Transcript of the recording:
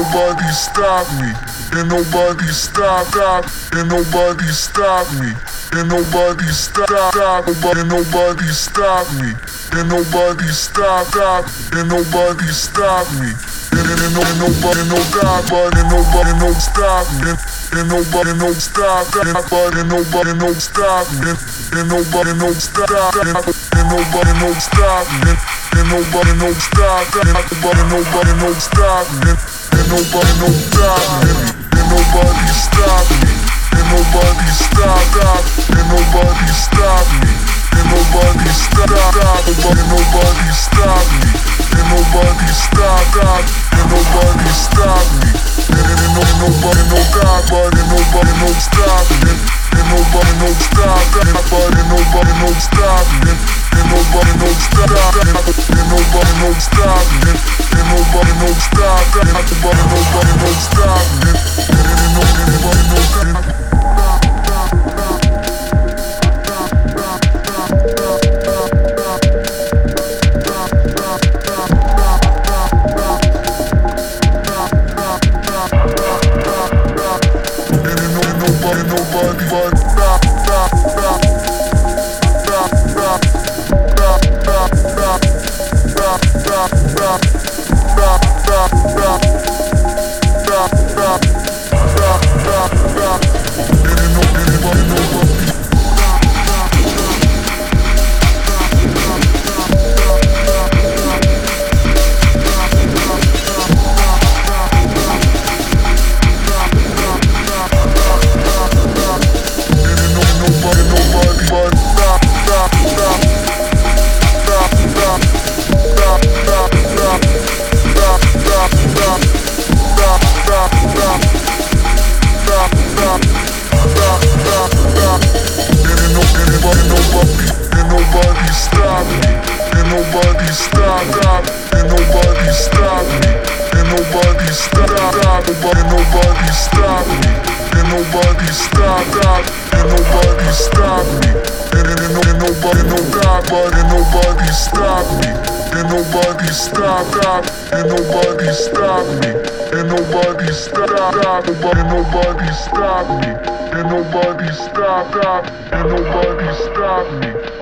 nobody stop me. And nobody stop, stop, and nobody stop me. And nobody stop, stop, and nobody stop me. And nobody stop, stop, and nobody stop me. And, nobody no stop, but and nobody no stop me. And nobody no stop, but nobody no stop me. And nobody no stop, and, and nobody no stop me. And nobody no stop, and nobody nobody no stop me. And nobody no stop me. And nobody stop me. And nobody stop, stop, and nobody stop me. And nobody stop, stop, and nobody stop me. And nobody stop, stop, and nobody stop me. And, and, and, and nobody no God, but and nobody no stop me. And nobody no stop, and, but and won't stop. Nobody, nobody won't stop. Nobody, nobody won't stop. stop. 啊。Nobody stop, stop, and nobody stop me. And nobody stop, stop, and nobody stop me. And nobody stop, stop, and nobody stop me. And, and, and, nobody no God, but and nobody stop me. And nobody stop, stop, and nobody stop me. And nobody stop, stop, and nobody stop me. And nobody stop, stop, and nobody stop me.